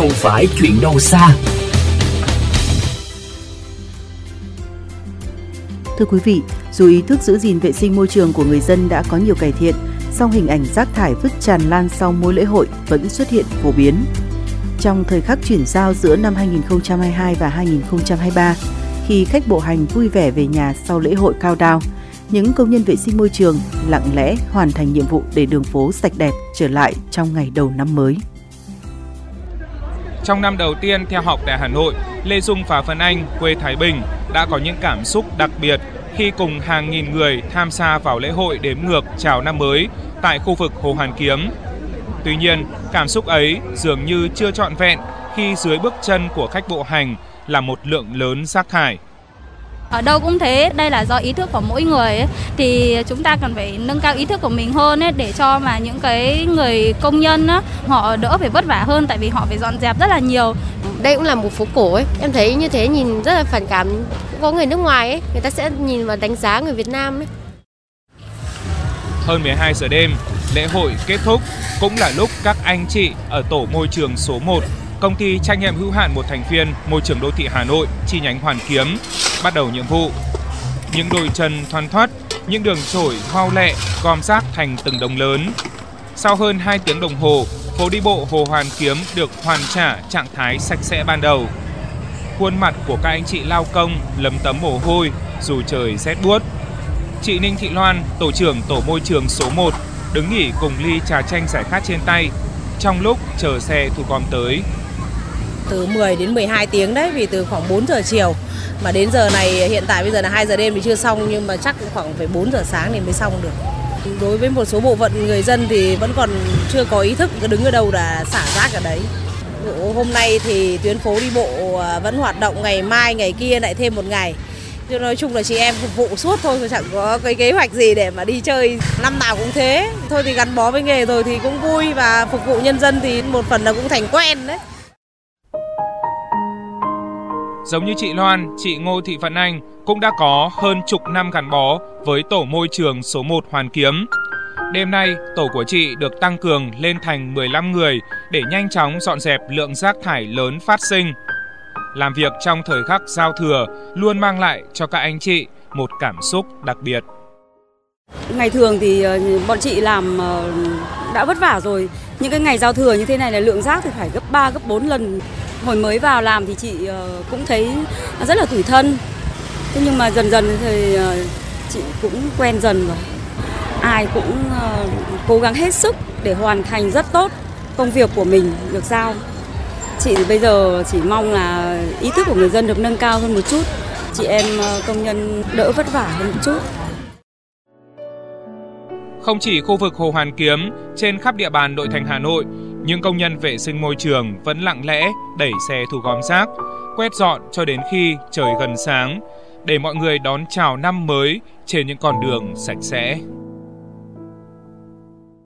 không phải chuyện đâu xa. Thưa quý vị, dù ý thức giữ gìn vệ sinh môi trường của người dân đã có nhiều cải thiện, song hình ảnh rác thải vứt tràn lan sau mỗi lễ hội vẫn xuất hiện phổ biến. Trong thời khắc chuyển giao giữa năm 2022 và 2023, khi khách bộ hành vui vẻ về nhà sau lễ hội cao đao, những công nhân vệ sinh môi trường lặng lẽ hoàn thành nhiệm vụ để đường phố sạch đẹp trở lại trong ngày đầu năm mới. Trong năm đầu tiên theo học tại Hà Nội, Lê Dung và Phân Anh, quê Thái Bình, đã có những cảm xúc đặc biệt khi cùng hàng nghìn người tham gia vào lễ hội đếm ngược chào năm mới tại khu vực Hồ Hoàn Kiếm. Tuy nhiên, cảm xúc ấy dường như chưa trọn vẹn khi dưới bước chân của khách bộ hành là một lượng lớn rác thải. Ở đâu cũng thế, đây là do ý thức của mỗi người ấy, thì chúng ta cần phải nâng cao ý thức của mình hơn ấy, để cho mà những cái người công nhân á, họ đỡ phải vất vả hơn tại vì họ phải dọn dẹp rất là nhiều. Đây cũng là một phố cổ ấy, em thấy như thế nhìn rất là phản cảm. Có người nước ngoài ấy, người ta sẽ nhìn và đánh giá người Việt Nam ấy. Hơn 12 giờ đêm, lễ hội kết thúc cũng là lúc các anh chị ở tổ môi trường số 1 công ty trách nhiệm hữu hạn một thành viên môi trường đô thị Hà Nội chi nhánh Hoàn Kiếm bắt đầu nhiệm vụ. Những đôi chân thoăn thoắt, những đường trổi mau lẹ gom rác thành từng đồng lớn. Sau hơn 2 tiếng đồng hồ, phố đi bộ Hồ Hoàn Kiếm được hoàn trả trạng thái sạch sẽ ban đầu. Khuôn mặt của các anh chị lao công lấm tấm mồ hôi dù trời rét buốt. Chị Ninh Thị Loan, tổ trưởng tổ môi trường số 1, đứng nghỉ cùng ly trà chanh giải khát trên tay trong lúc chờ xe thu gom tới từ 10 đến 12 tiếng đấy, vì từ khoảng 4 giờ chiều mà đến giờ này, hiện tại bây giờ là 2 giờ đêm thì chưa xong, nhưng mà chắc cũng khoảng phải 4 giờ sáng thì mới xong được. Đối với một số bộ phận người dân thì vẫn còn chưa có ý thức cứ đứng ở đâu là xả rác ở đấy. Hôm nay thì tuyến phố đi bộ à, vẫn hoạt động, ngày mai, ngày kia lại thêm một ngày. Chứ nói chung là chị em phục vụ suốt thôi chẳng có cái kế hoạch gì để mà đi chơi năm nào cũng thế. Thôi thì gắn bó với nghề rồi thì cũng vui và phục vụ nhân dân thì một phần là cũng thành quen đấy. Giống như chị Loan, chị Ngô Thị Phận Anh cũng đã có hơn chục năm gắn bó với tổ môi trường số 1 Hoàn Kiếm. Đêm nay, tổ của chị được tăng cường lên thành 15 người để nhanh chóng dọn dẹp lượng rác thải lớn phát sinh. Làm việc trong thời khắc giao thừa luôn mang lại cho các anh chị một cảm xúc đặc biệt. Ngày thường thì ờ, bọn chị làm ờ, đã vất vả rồi. Những cái ngày giao thừa như thế này là lượng rác thì phải gấp 3, gấp 4 lần Hồi mới vào làm thì chị ờ, cũng thấy rất là tủi thân. Thế nhưng mà dần dần thì ờ, chị cũng quen dần rồi. Ai cũng ờ, cố gắng hết sức để hoàn thành rất tốt công việc của mình được giao. Chị thì bây giờ chỉ mong là ý thức của người dân được nâng cao hơn một chút. Chị em công nhân đỡ vất vả hơn một chút. Không chỉ khu vực Hồ Hoàn Kiếm, trên khắp địa bàn nội thành Hà Nội, những công nhân vệ sinh môi trường vẫn lặng lẽ đẩy xe thu gom rác, quét dọn cho đến khi trời gần sáng, để mọi người đón chào năm mới trên những con đường sạch sẽ.